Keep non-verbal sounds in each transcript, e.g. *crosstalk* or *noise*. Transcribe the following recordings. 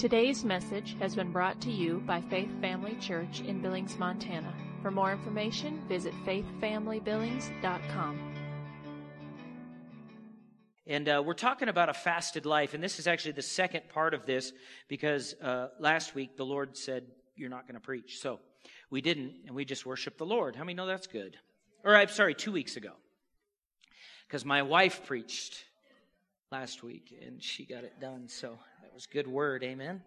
Today's message has been brought to you by Faith Family Church in Billings, Montana. For more information, visit faithfamilybillings.com. And uh, we're talking about a fasted life, and this is actually the second part of this because uh, last week the Lord said, You're not going to preach. So we didn't, and we just worshiped the Lord. How many know that's good? Or I'm sorry, two weeks ago. Because my wife preached last week, and she got it done. So that was good word. Amen.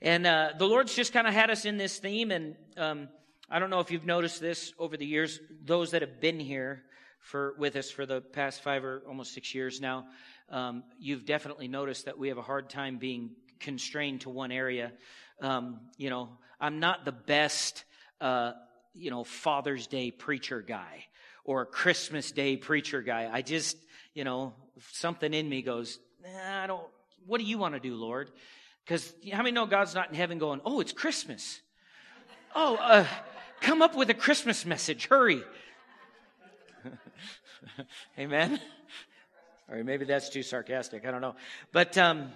And uh, the Lord's just kind of had us in this theme, and um, I don't know if you've noticed this over the years. Those that have been here for with us for the past five or almost six years now, um, you've definitely noticed that we have a hard time being constrained to one area. Um, you know, I'm not the best, uh, you know, Father's Day preacher guy or Christmas Day preacher guy. I just, you know, something in me goes, nah, I don't what do you want to do, Lord? Because how many know God's not in heaven going, oh, it's Christmas? Oh, uh, come up with a Christmas message. Hurry. *laughs* Amen. Or maybe that's too sarcastic. I don't know. But um,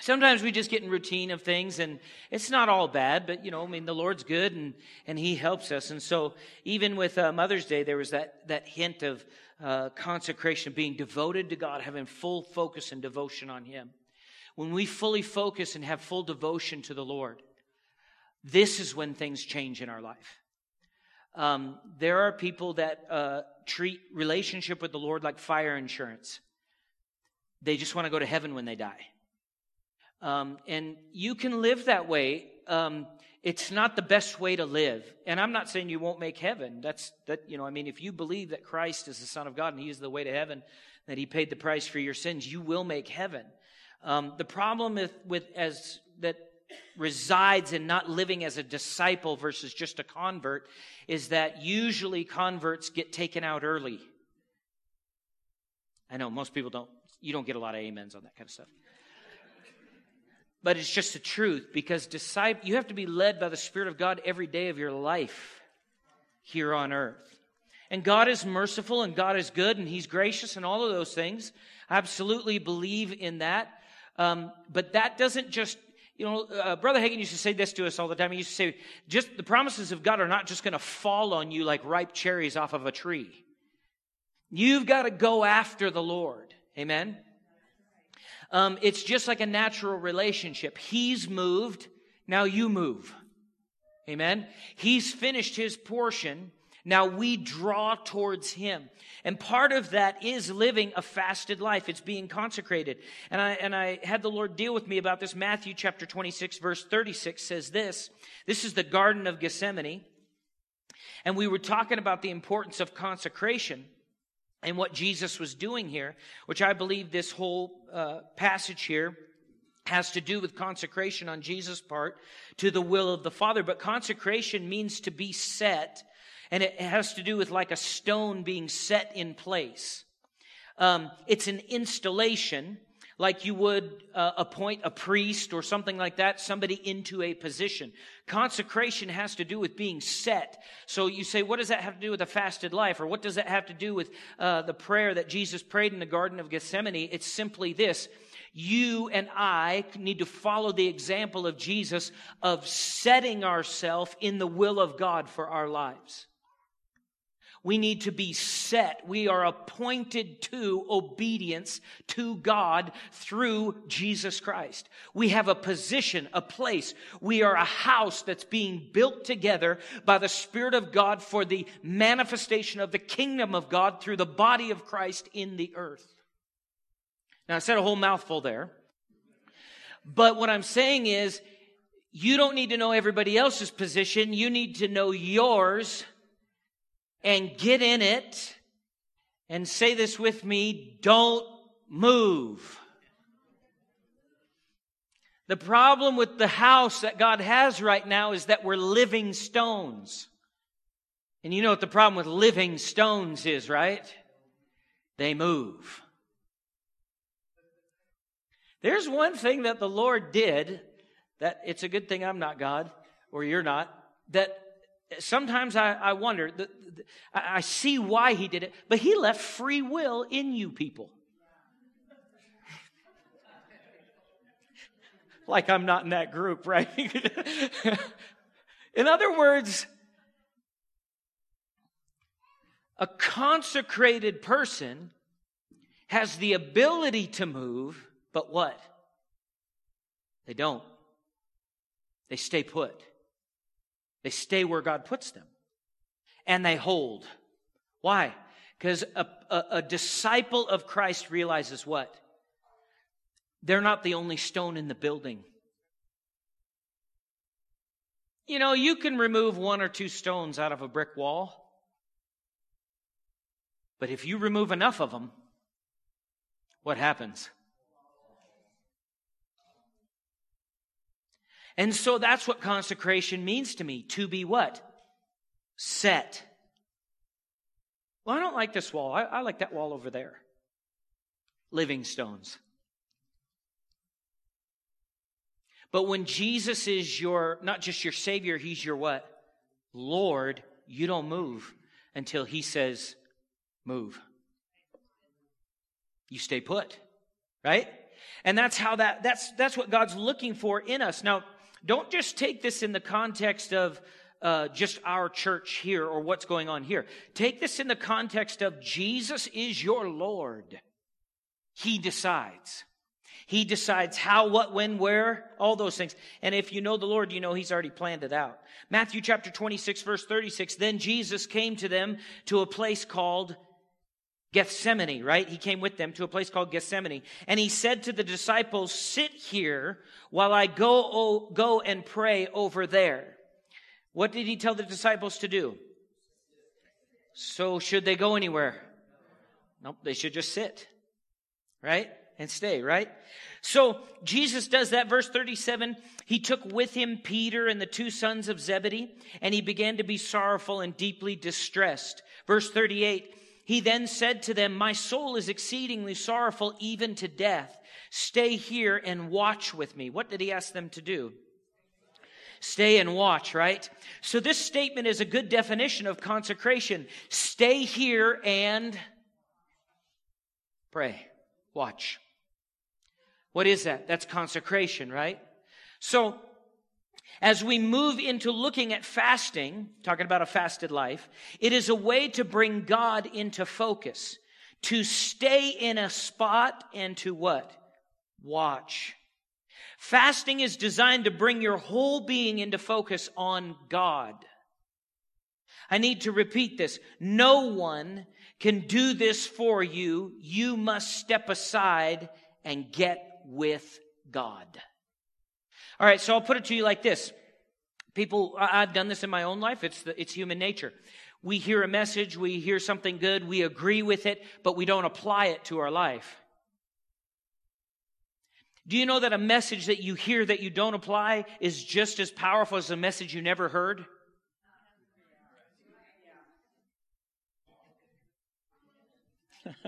sometimes we just get in routine of things, and it's not all bad. But you know, I mean, the Lord's good, and and He helps us. And so, even with uh, Mother's Day, there was that that hint of uh, consecration, being devoted to God, having full focus and devotion on Him. When we fully focus and have full devotion to the Lord, this is when things change in our life. Um, there are people that uh, treat relationship with the Lord like fire insurance. They just want to go to heaven when they die. Um, and you can live that way. Um, it's not the best way to live. And I'm not saying you won't make heaven. That's that, you know, I mean, if you believe that Christ is the Son of God and He is the way to heaven, that He paid the price for your sins, you will make heaven. Um, the problem with, with as that resides in not living as a disciple versus just a convert is that usually converts get taken out early. I know most people don't, you don't get a lot of amens on that kind of stuff but it's just the truth because disciple, you have to be led by the Spirit of God every day of your life here on earth. And God is merciful and God is good and He's gracious and all of those things. I absolutely believe in that. Um, but that doesn't just, you know, uh, Brother Hagin used to say this to us all the time. He used to say, just the promises of God are not just going to fall on you like ripe cherries off of a tree. You've got to go after the Lord. Amen. Um, it's just like a natural relationship. He's moved, now you move. Amen. He's finished his portion. Now we draw towards him. And part of that is living a fasted life. It's being consecrated. And I, and I had the Lord deal with me about this. Matthew chapter 26 verse 36 says this. This is the Garden of Gethsemane. And we were talking about the importance of consecration and what Jesus was doing here, which I believe this whole uh, passage here has to do with consecration on Jesus' part to the will of the Father. But consecration means to be set, and it has to do with like a stone being set in place. Um, it's an installation like you would uh, appoint a priest or something like that, somebody into a position. Consecration has to do with being set. So you say, what does that have to do with a fasted life? Or what does that have to do with uh, the prayer that Jesus prayed in the Garden of Gethsemane? It's simply this. You and I need to follow the example of Jesus of setting ourselves in the will of God for our lives. We need to be set. We are appointed to obedience to God through Jesus Christ. We have a position, a place. We are a house that's being built together by the Spirit of God for the manifestation of the kingdom of God through the body of Christ in the earth. Now, I said a whole mouthful there. But what I'm saying is, you don't need to know everybody else's position. You need to know yours and get in it and say this with me don't move. The problem with the house that God has right now is that we're living stones. And you know what the problem with living stones is, right? They move. There's one thing that the Lord did that it's a good thing I'm not God or you're not, that sometimes I, I wonder, the, the, I see why he did it, but he left free will in you people. *laughs* like I'm not in that group, right? *laughs* in other words, a consecrated person has the ability to move, but what? They don't. They stay put. They stay where God puts them. And they hold. Why? Because a, a, a, disciple of Christ realizes what? They're not the only stone in the building. You know, you can remove one or two stones out of a brick wall. But if you remove enough of them, what happens? And so that's what consecration means to me. To be what? Set. Well, I don't like this wall. I, I like that wall over there. Living stones. But when Jesus is your, not just your Savior, He's your what? Lord, you don't move until He says, move. You stay put, right? And that's how that, that's, that's what God's looking for in us. Now, don't just take this in the context of uh, just our church here or what's going on here. Take this in the context of Jesus is your Lord. He decides. He decides how, what, when, where, all those things. And if you know the Lord, you know He's already planned it out. Matthew chapter 26, verse 36. Then Jesus came to them to a place called Gethsemane, right? He came with them to a place called Gethsemane. And he said to the disciples, sit here while I go, oh, go and pray over there. What did he tell the disciples to do? So should they go anywhere? Nope, they should just sit, right? And stay, right? So Jesus does that. Verse 37, he took with him Peter and the two sons of Zebedee, and he began to be sorrowful and deeply distressed. Verse 38, he then said to them, My soul is exceedingly sorrowful, even to death. Stay here and watch with me. What did he ask them to do? Stay and watch, right? So this statement is a good definition of consecration. Stay here and pray. Watch. What is that? That's consecration, right? So as we move into looking at fasting, talking about a fasted life, it is a way to bring God into focus, to stay in a spot and to what? Watch. Fasting is designed to bring your whole being into focus on God. I need to repeat this. No one can do this for you. You must step aside and get with God. All right, so I'll put it to you like this. People, I've done this in my own life. It's, the, it's human nature. We hear a message, we hear something good, we agree with it, but we don't apply it to our life. Do you know that a message that you hear that you don't apply is just as powerful as a message you never heard? *laughs*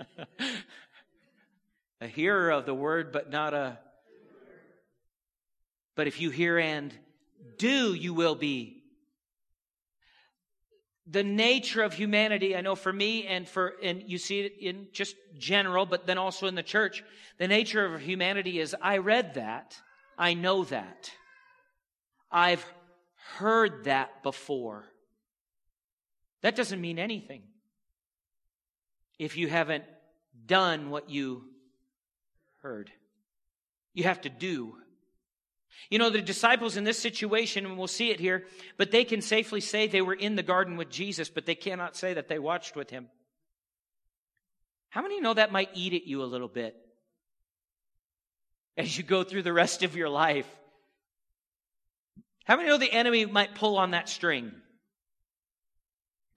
a hearer of the word, but not a but if you hear and do, you will be. The nature of humanity, I know for me and for, and you see it in just general, but then also in the church, the nature of humanity is I read that. I know that. I've heard that before. That doesn't mean anything if you haven't done what you heard. You have to do you know, the disciples in this situation, and we'll see it here, but they can safely say they were in the garden with Jesus, but they cannot say that they watched with him. How many know that might eat at you a little bit as you go through the rest of your life? How many know the enemy might pull on that string?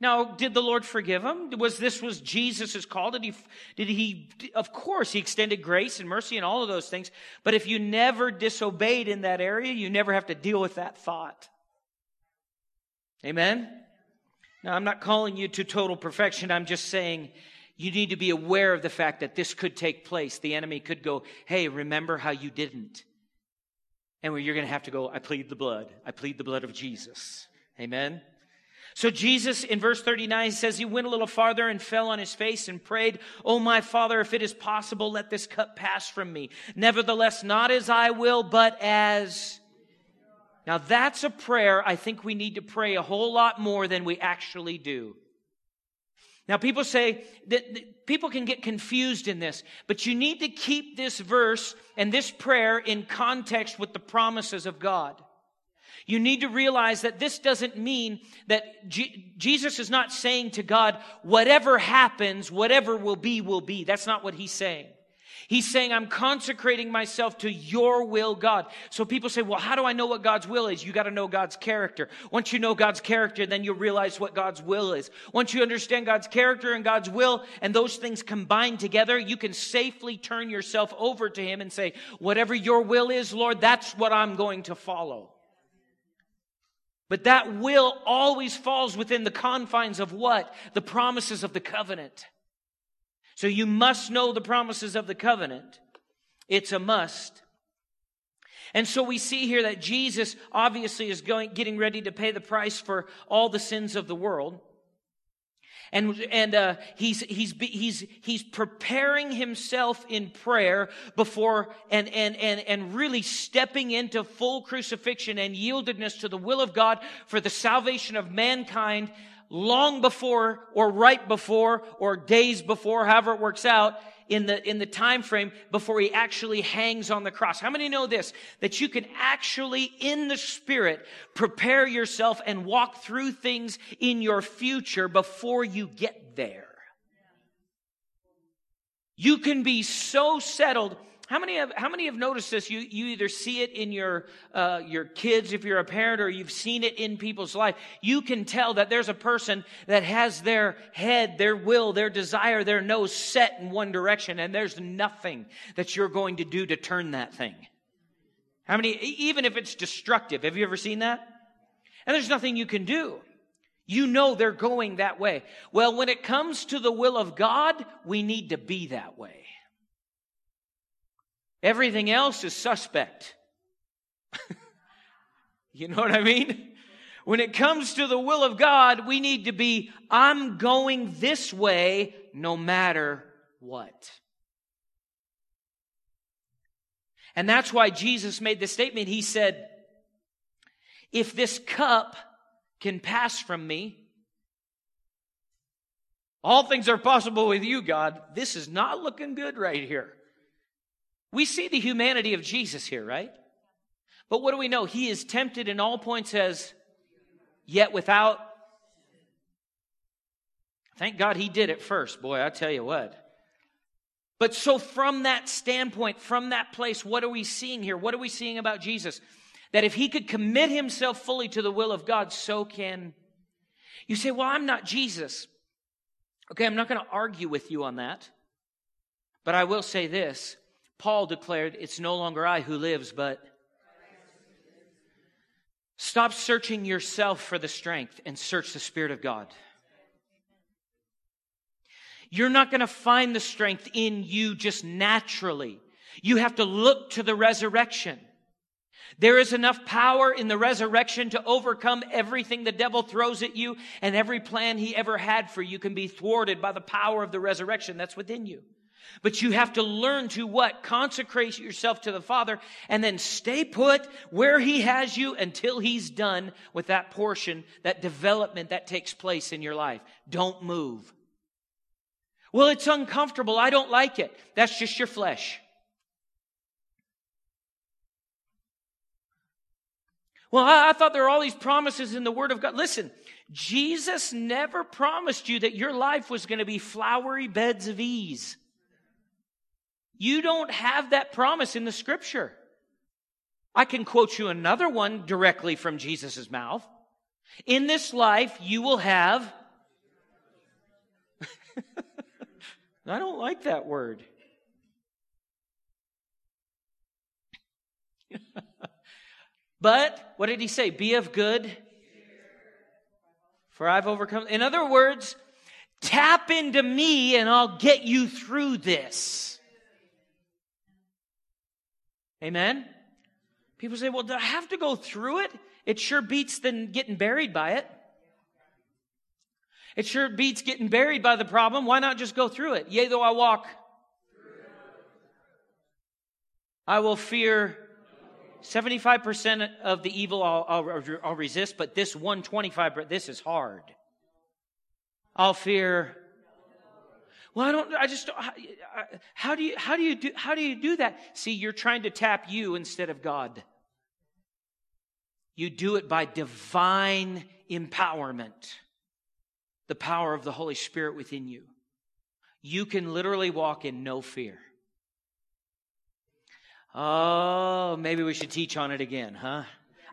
Now, did the Lord forgive him? Was this was Jesus' call? Did he, did he, of course, he extended grace and mercy and all of those things. But if you never disobeyed in that area, you never have to deal with that thought. Amen? Now, I'm not calling you to total perfection. I'm just saying you need to be aware of the fact that this could take place. The enemy could go, hey, remember how you didn't. And you're going to have to go, I plead the blood. I plead the blood of Jesus. Amen? So Jesus in verse 39 says he went a little farther and fell on his face and prayed, Oh my Father, if it is possible, let this cup pass from me. Nevertheless, not as I will, but as. Now that's a prayer I think we need to pray a whole lot more than we actually do. Now people say that, that people can get confused in this, but you need to keep this verse and this prayer in context with the promises of God. You need to realize that this doesn't mean that G- Jesus is not saying to God, whatever happens, whatever will be, will be. That's not what he's saying. He's saying, I'm consecrating myself to your will, God. So people say, well, how do I know what God's will is? You got to know God's character. Once you know God's character, then you'll realize what God's will is. Once you understand God's character and God's will, and those things combined together, you can safely turn yourself over to Him and say, whatever your will is, Lord, that's what I'm going to follow. But that will always falls within the confines of what? The promises of the covenant. So you must know the promises of the covenant. It's a must. And so we see here that Jesus obviously is going, getting ready to pay the price for all the sins of the world and and uh, he's he's he's he's preparing himself in prayer before and and and and really stepping into full crucifixion and yieldedness to the will of God for the salvation of mankind long before or right before or days before however it works out in the, in the time frame before he actually hangs on the cross. How many know this? That you can actually, in the spirit, prepare yourself and walk through things in your future before you get there. You can be so settled how many have, how many have noticed this? You, you either see it in your, uh, your kids if you're a parent or you've seen it in people's life. You can tell that there's a person that has their head, their will, their desire, their nose set in one direction and there's nothing that you're going to do to turn that thing. How many, even if it's destructive, have you ever seen that? And there's nothing you can do. You know they're going that way. Well, when it comes to the will of God, we need to be that way. Everything else is suspect. *laughs* you know what I mean? When it comes to the will of God, we need to be, I'm going this way no matter what. And that's why Jesus made the statement. He said, If this cup can pass from me, all things are possible with you, God. This is not looking good right here. We see the humanity of Jesus here, right? But what do we know? He is tempted in all points as yet without. Thank God he did it first. Boy, I tell you what. But so, from that standpoint, from that place, what are we seeing here? What are we seeing about Jesus? That if he could commit himself fully to the will of God, so can. You say, well, I'm not Jesus. Okay, I'm not going to argue with you on that. But I will say this Paul declared, It's no longer I who lives, but. Stop searching yourself for the strength and search the Spirit of God. You're not going to find the strength in you just naturally. You have to look to the resurrection. There is enough power in the resurrection to overcome everything the devil throws at you, and every plan he ever had for you can be thwarted by the power of the resurrection that's within you. But you have to learn to what? Consecrate yourself to the Father and then stay put where He has you until He's done with that portion, that development that takes place in your life. Don't move. Well, it's uncomfortable. I don't like it. That's just your flesh. Well, I, I, thought there were all these promises in the Word of God. Listen, Jesus never promised you that your life was going to be flowery beds of ease. You don't have that promise in the scripture. I can quote you another one directly from Jesus' mouth. In this life, you will have. *laughs* I don't like that word. *laughs* but what did he say? Be of good. For I've overcome. In other words, tap into me and I'll get you through this. Amen? People say, well, do I have to go through it? It sure beats than getting buried by it. It sure beats getting buried by the problem. Why not just go through it? Yea, though I walk, I will fear 75% of the evil I'll, I'll, I'll resist, but this 125, this is hard. I'll fear. Well, I don't, I just, how do you, how do you do, how do you do that? See, you're trying to tap you instead of God. You do it by divine empowerment the power of the Holy Spirit within you. You can literally walk in no fear. Oh, maybe we should teach on it again, huh?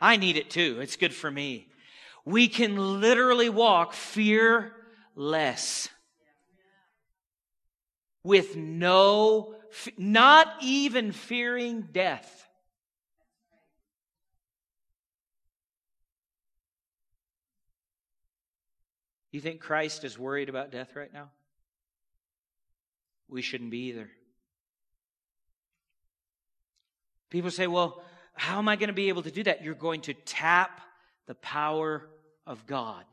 I need it too. It's good for me. We can literally walk fearless with no, not even fearing death. You think Christ is worried about death right now? We shouldn't be either. People say, well, how am I going to be able to do that? You're going to tap the power of God.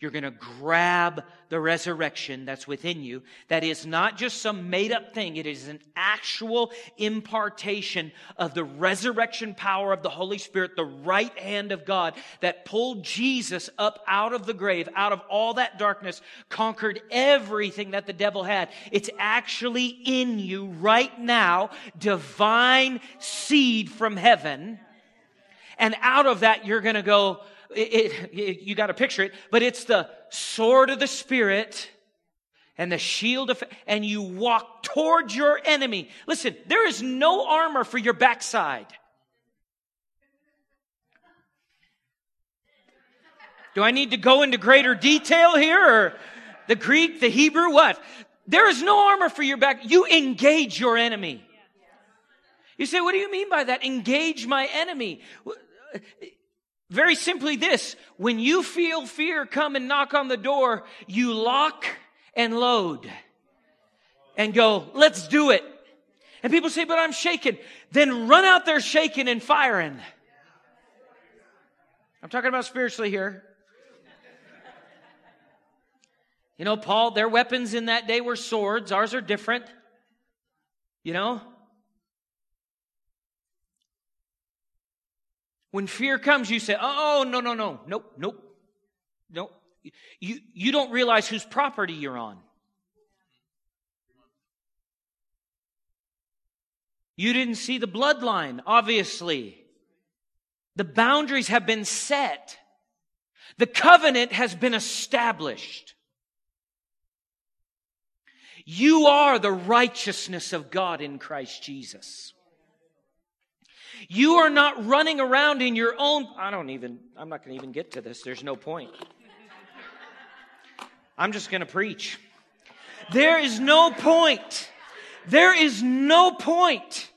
You're going to grab the resurrection that's within you. That is not just some made up thing. It is an actual impartation of the resurrection power of the Holy Spirit, the right hand of God that pulled Jesus up out of the grave, out of all that darkness, conquered everything that the devil had. It's actually in you right now, divine seed from heaven. And out of that, you're going to go, it, it, you got to picture it, but it's the sword of the Spirit and the shield of, and you walk towards your enemy. Listen, there is no armor for your backside. Do I need to go into greater detail here or the Greek, the Hebrew, what? There is no armor for your back. You engage your enemy. You say, what do you mean by that? Engage my enemy. Very simply this, when you feel fear come and knock on the door, you lock and load and go, let's do it. And people say, but I'm shaken. Then run out there shaking and firing. I'm talking about spiritually here. You know, Paul, their weapons in that day were swords. Ours are different. You know? When fear comes, you say, oh, no, no, no, nope, nope, nope. You, you don't realize whose property you're on. You didn't see the bloodline, obviously. The boundaries have been set. The covenant has been established. You are the righteousness of God in Christ Jesus. You are not running around in your own. I don't even, I'm not going to even get to this. There's no point. I'm just going to preach. There is no point. There is no point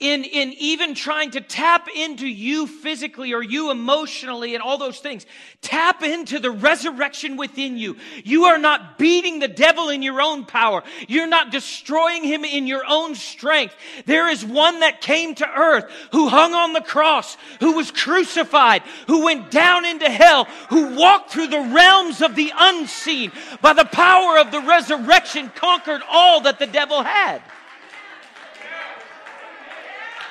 in, in even trying to tap into you physically or you emotionally and all those things. Tap into the resurrection within you. You are not beating the devil in your own power. You're not destroying him in your own strength. There is one that came to earth who hung on the cross, who was crucified, who went down into hell, who walked through the realms of the unseen by the power of the resurrection conquered all that the devil had.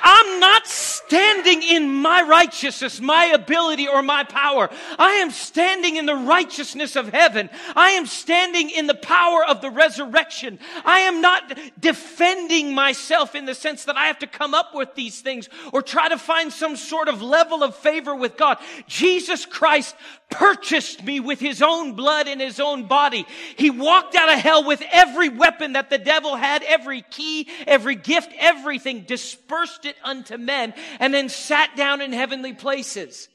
I'm not standing in my righteousness, my ability, or my power. I am standing in the righteousness of heaven. I am standing in the power of the resurrection. I am not defending myself in the sense that I have to come up with these things or try to find some sort of level of favor with God. Jesus Christ purchased me with his own blood and his own body. He walked out of hell with every weapon that the devil had, every key, every gift, everything, dispersed it unto men, and then sat down in heavenly places.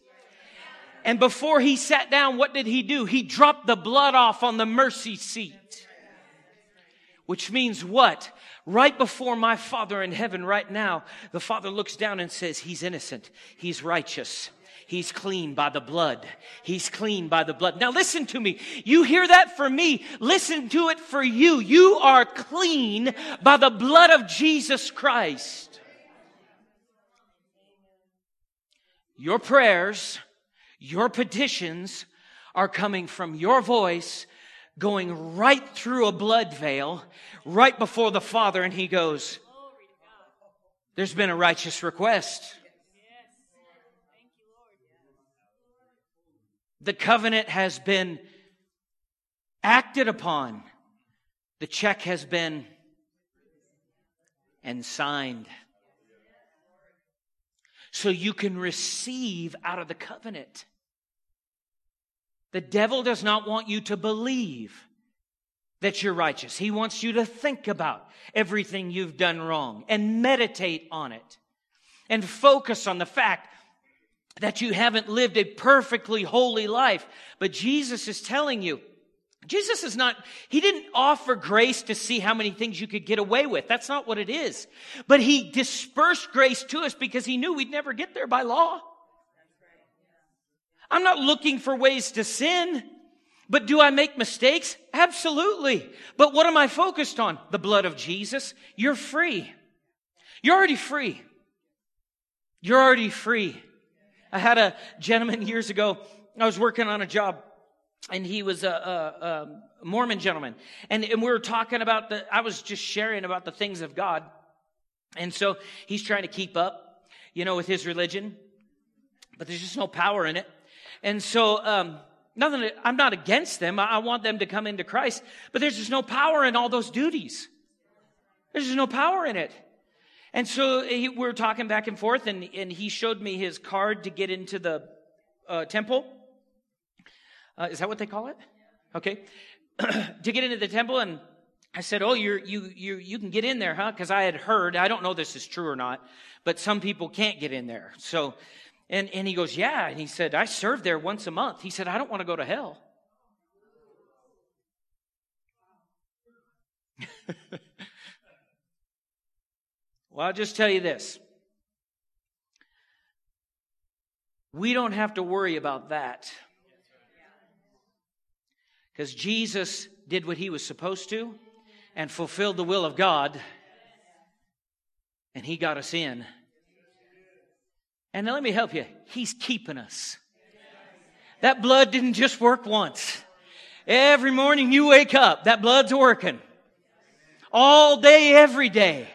And before he sat down, what did he do? He dropped the blood off on the mercy seat. Which means what? Right before my Father in heaven right now, the Father looks down and says, He's innocent. He's righteous. He's clean by the blood. He's clean by the blood. Now listen to me. You hear that for me. Listen to it for you. You are clean by the blood of Jesus Christ. Your prayers, your petitions are coming from your voice going right through a blood veil right before the Father, and He goes, There's been a righteous request. The covenant has been acted upon. The check has been and signed. So you can receive out of the covenant. The devil does not want you to believe that you're righteous. He wants you to think about everything you've done wrong and meditate on it and focus on the fact that you haven't lived a perfectly holy life. But Jesus is telling you, Jesus is not, he didn't offer grace to see how many things you could get away with. That's not what it is. But he dispersed grace to us because he knew we'd never get there by law. I'm not looking for ways to sin. But do I make mistakes? Absolutely. But what am I focused on? The blood of Jesus. You're free. You're already free. You're already free. I had a gentleman *laughs* years ago. I was working on a job and he was a, a, a Mormon gentleman. And, and we were talking about the, I was just sharing about the things of God. And so he's trying to keep up, you know, with his religion, but there's just no power in it. And so, um, nothing, I'm not against them. I, want them to come into Christ, but there's just no power in all those duties. There's just no power in it. And so he, we were talking back and forth, and, and he showed me his card to get into the uh, temple. Uh, is that what they call it? Okay. *clears throat* to get into the temple, and I said, "Oh, you're, you you you can get in there, huh?" Because I had heard. I don't know this is true or not, but some people can't get in there. So and, and he goes, Yeah. And he said, I serve there once a month. He said, I don't want to go to hell. *laughs* well, I'll just tell you this. We don't have to worry about that. Because Jesus did what he was supposed to and fulfilled the will of God, and he got us in. And now let me help you. He's keeping us. That blood didn't just work once. Every morning you wake up, that blood's working. All day, every day.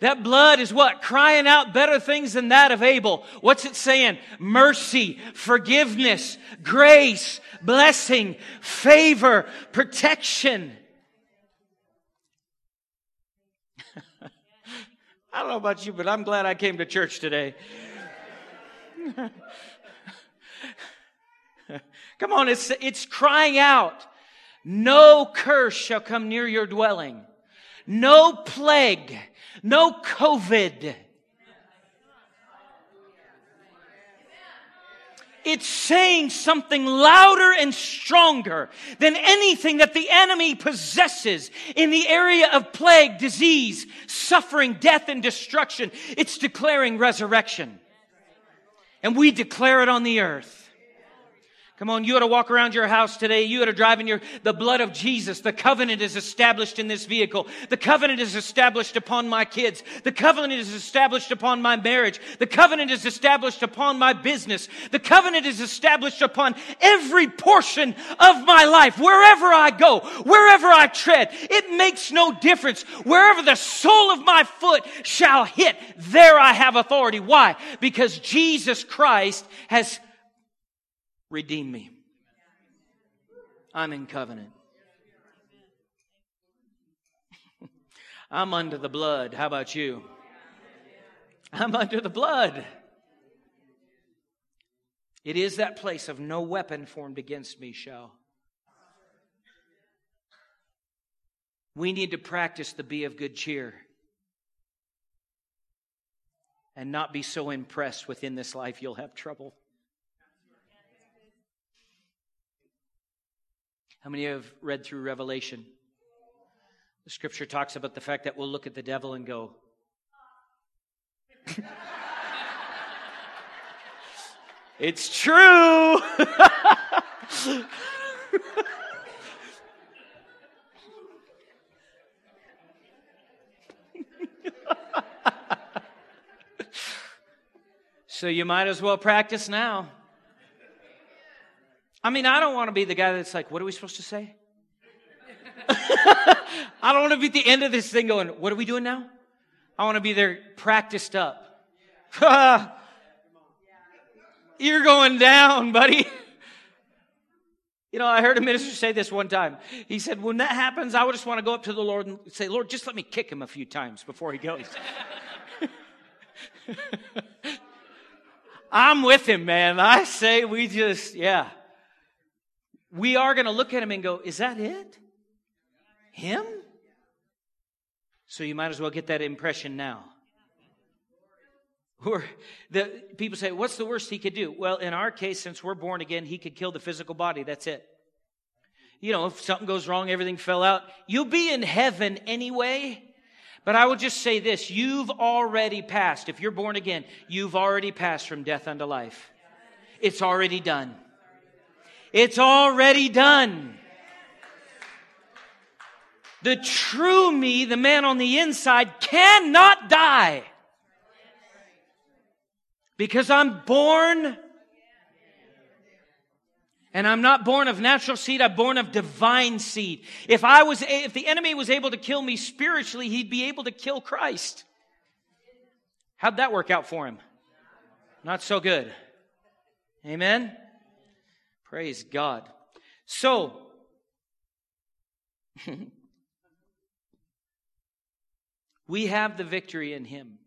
That blood is what? Crying out better things than that of Abel. What's it saying? Mercy, forgiveness, grace, blessing, favor, protection. *laughs* I don't know about you, but I'm glad I came to church today. *laughs* Come on, it's, it's crying out. No curse shall come near your dwelling. No plague. No COVID. It's saying something louder and stronger than anything that the enemy possesses in the area of plague, disease, suffering, death, and destruction. It's declaring resurrection and we declare it on the earth. Come on, you ought to walk around your house today. You ought to drive in your, the blood of Jesus. The covenant is established in this vehicle. The covenant is established upon my kids. The covenant is established upon my marriage. The covenant is established upon my business. The covenant is established upon every portion of my life. Wherever I go, wherever I tread, it makes no difference. Wherever the sole of my foot shall hit, there I have authority. Why? Because Jesus Christ has redeem me. I'm in covenant. *laughs* I'm under the blood. How about you? I'm under the blood. It is that place of no weapon formed against me shall. We need to practice the be of good cheer and not be so impressed within this life you'll have trouble. How many of you have read through Revelation? The scripture talks about the fact that we'll look at the devil and go, *laughs* It's true. *laughs* so you might as well practice now. I mean, I don't want to be the guy that's like, what are we supposed to say? *laughs* I don't want to be at the end of this thing going, what are we doing now? I want to be there practiced up. *laughs* You're going down, buddy. You know, I heard a minister say this one time. He said, When that happens, I would just want to go up to the Lord and say, Lord, just let me kick him a few times before he goes. *laughs* I'm with him, man. I say we just, yeah. We are going to look at him and go, Is that it? Him? So you might as well get that impression now. *laughs* Or the people say, what's the worst he could do? Well, in our case, since we're born again, he could kill the physical body. That's it. You know, if something goes wrong, everything fell out, you'll be in heaven anyway. But I will just say this you've already passed. If you're born again, you've already passed from death unto life. It's already done. It's already done. The true me, the man on the inside, cannot die. Because I'm born and I'm not born of natural seed, I'm born of divine seed. If I was, if the enemy was able to kill me spiritually, he'd be able to kill Christ. How'd that work out for him? Not so good. Amen? Praise God. So, *laughs* we have the victory in him.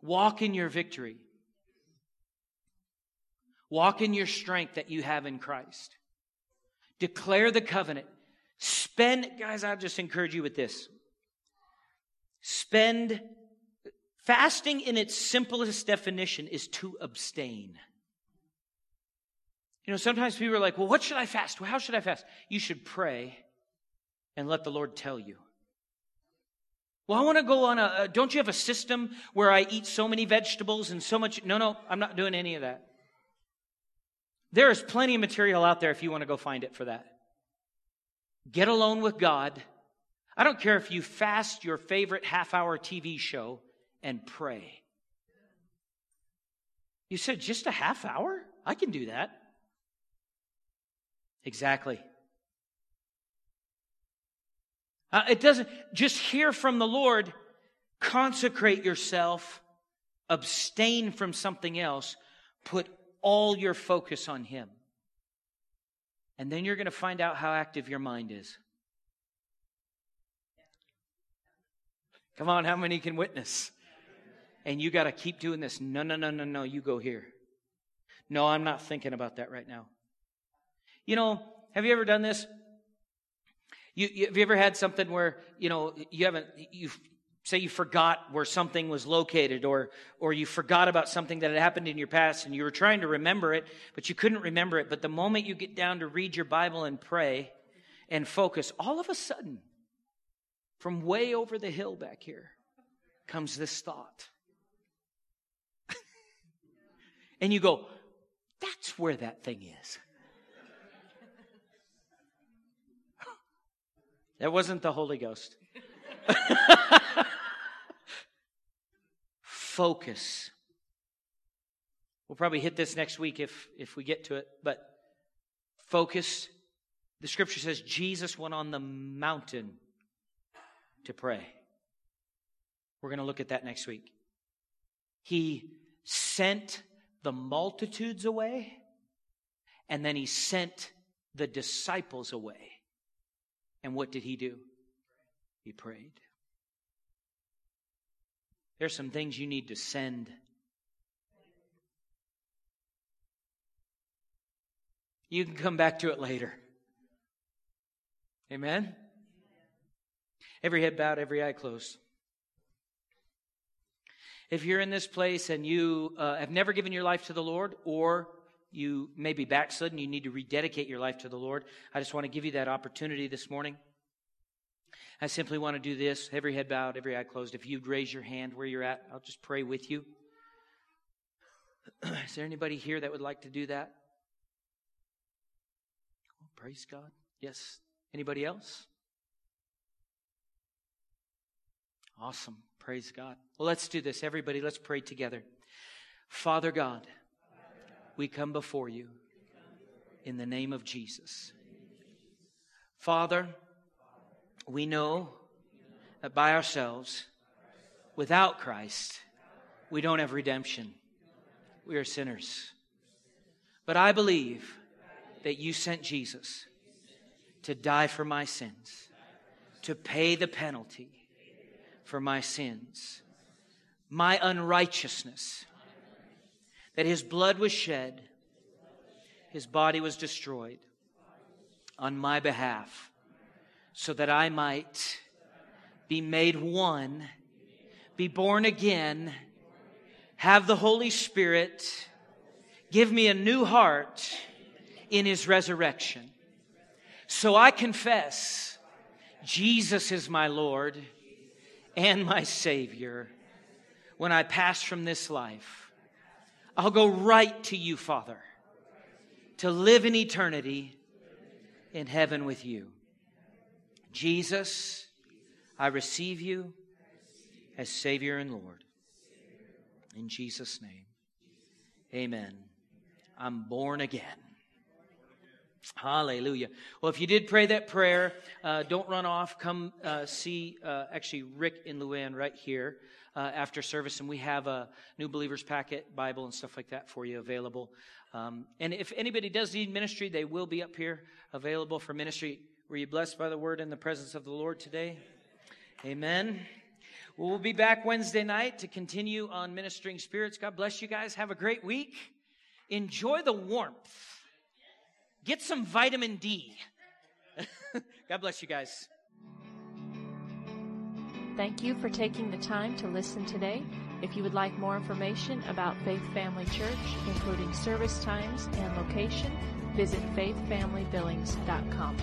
Walk in your victory. Walk in your strength that you have in Christ. Declare the covenant. Spend, guys, I'll just encourage you with this. Spend, fasting in its simplest definition is to abstain. You know, sometimes people are like, well, what should I fast? How should I fast? You should pray and let the Lord tell you. Well, I want to go on a, don't you have a system where I eat so many vegetables and so much? No, no, I'm not doing any of that. There is plenty of material out there if you want to go find it for that. Get alone with God. I don't care if you fast your favorite half hour TV show and pray. You said just a half hour? I can do that. Exactly. Uh, it doesn't just hear from the Lord, consecrate yourself, abstain from something else, put all your focus on Him. And then you're going to find out how active your mind is. Come on, how many can witness? And you got to keep doing this. No, no, no, no, no, you go here. No, I'm not thinking about that right now. You know, have you ever done this? You, you, have you ever had something where you know you haven't you say you forgot where something was located or or you forgot about something that had happened in your past and you were trying to remember it but you couldn't remember it but the moment you get down to read your bible and pray and focus all of a sudden from way over the hill back here comes this thought *laughs* and you go that's where that thing is That wasn't the Holy Ghost. *laughs* Focus. We'll probably hit this next week if, if we get to it, but focus. The scripture says Jesus went on the mountain to pray. We're going to look at that next week. He sent the multitudes away, and then he sent the disciples away. And what did he do? He prayed. There's some things you need to send. You can come back to it later. Amen? Every head bowed, every eye closed. If you're in this place and you uh, have never given your life to the Lord, or you may be backslidden, you need to rededicate your life to the Lord, I just want to give you that opportunity this morning. I simply want to do this, every head bowed, every eye closed. If you'd raise your hand where you're at, I'll just pray with you. *clears throat* Is there anybody here that would like to do that? Oh, praise God. Yes. Anybody else? Awesome. Praise God. Well, let's do this. Everybody, let's pray together. Father God, we come before you in the name of Jesus. Father, we know that by ourselves, without Christ, we don't have redemption. We are sinners. But I believe that you sent Jesus to die for my sins, to pay the penalty for my sins, my unrighteousness, that his blood was shed, his body was destroyed on my behalf, so that I might be made one, be born again, have the Holy Spirit, give me a new heart in his resurrection. So I confess Jesus is my Lord and my Savior when I pass from this life. I'll go right to you, Father, to live in eternity in heaven with you. Jesus, I receive you as Savior and Lord. In Jesus' name, amen. I'm born again. Hallelujah. Well, if you did pray that prayer, uh, don't run off. Come uh, see uh, actually Rick and Luann right here uh, after service, and we have a new believers packet, Bible, and stuff like that for you available. Um, and if anybody does need ministry, they will be up here available for ministry. Were you blessed by the word in the presence of the Lord today? Amen. We'll be back Wednesday night to continue on ministering spirits. God bless you guys. Have a great week. Enjoy the warmth. Get some vitamin D. *laughs* God bless you guys. Thank you for taking the time to listen today. If you would like more information about Faith Family Church, including service times and location, visit faithfamilybillings.com.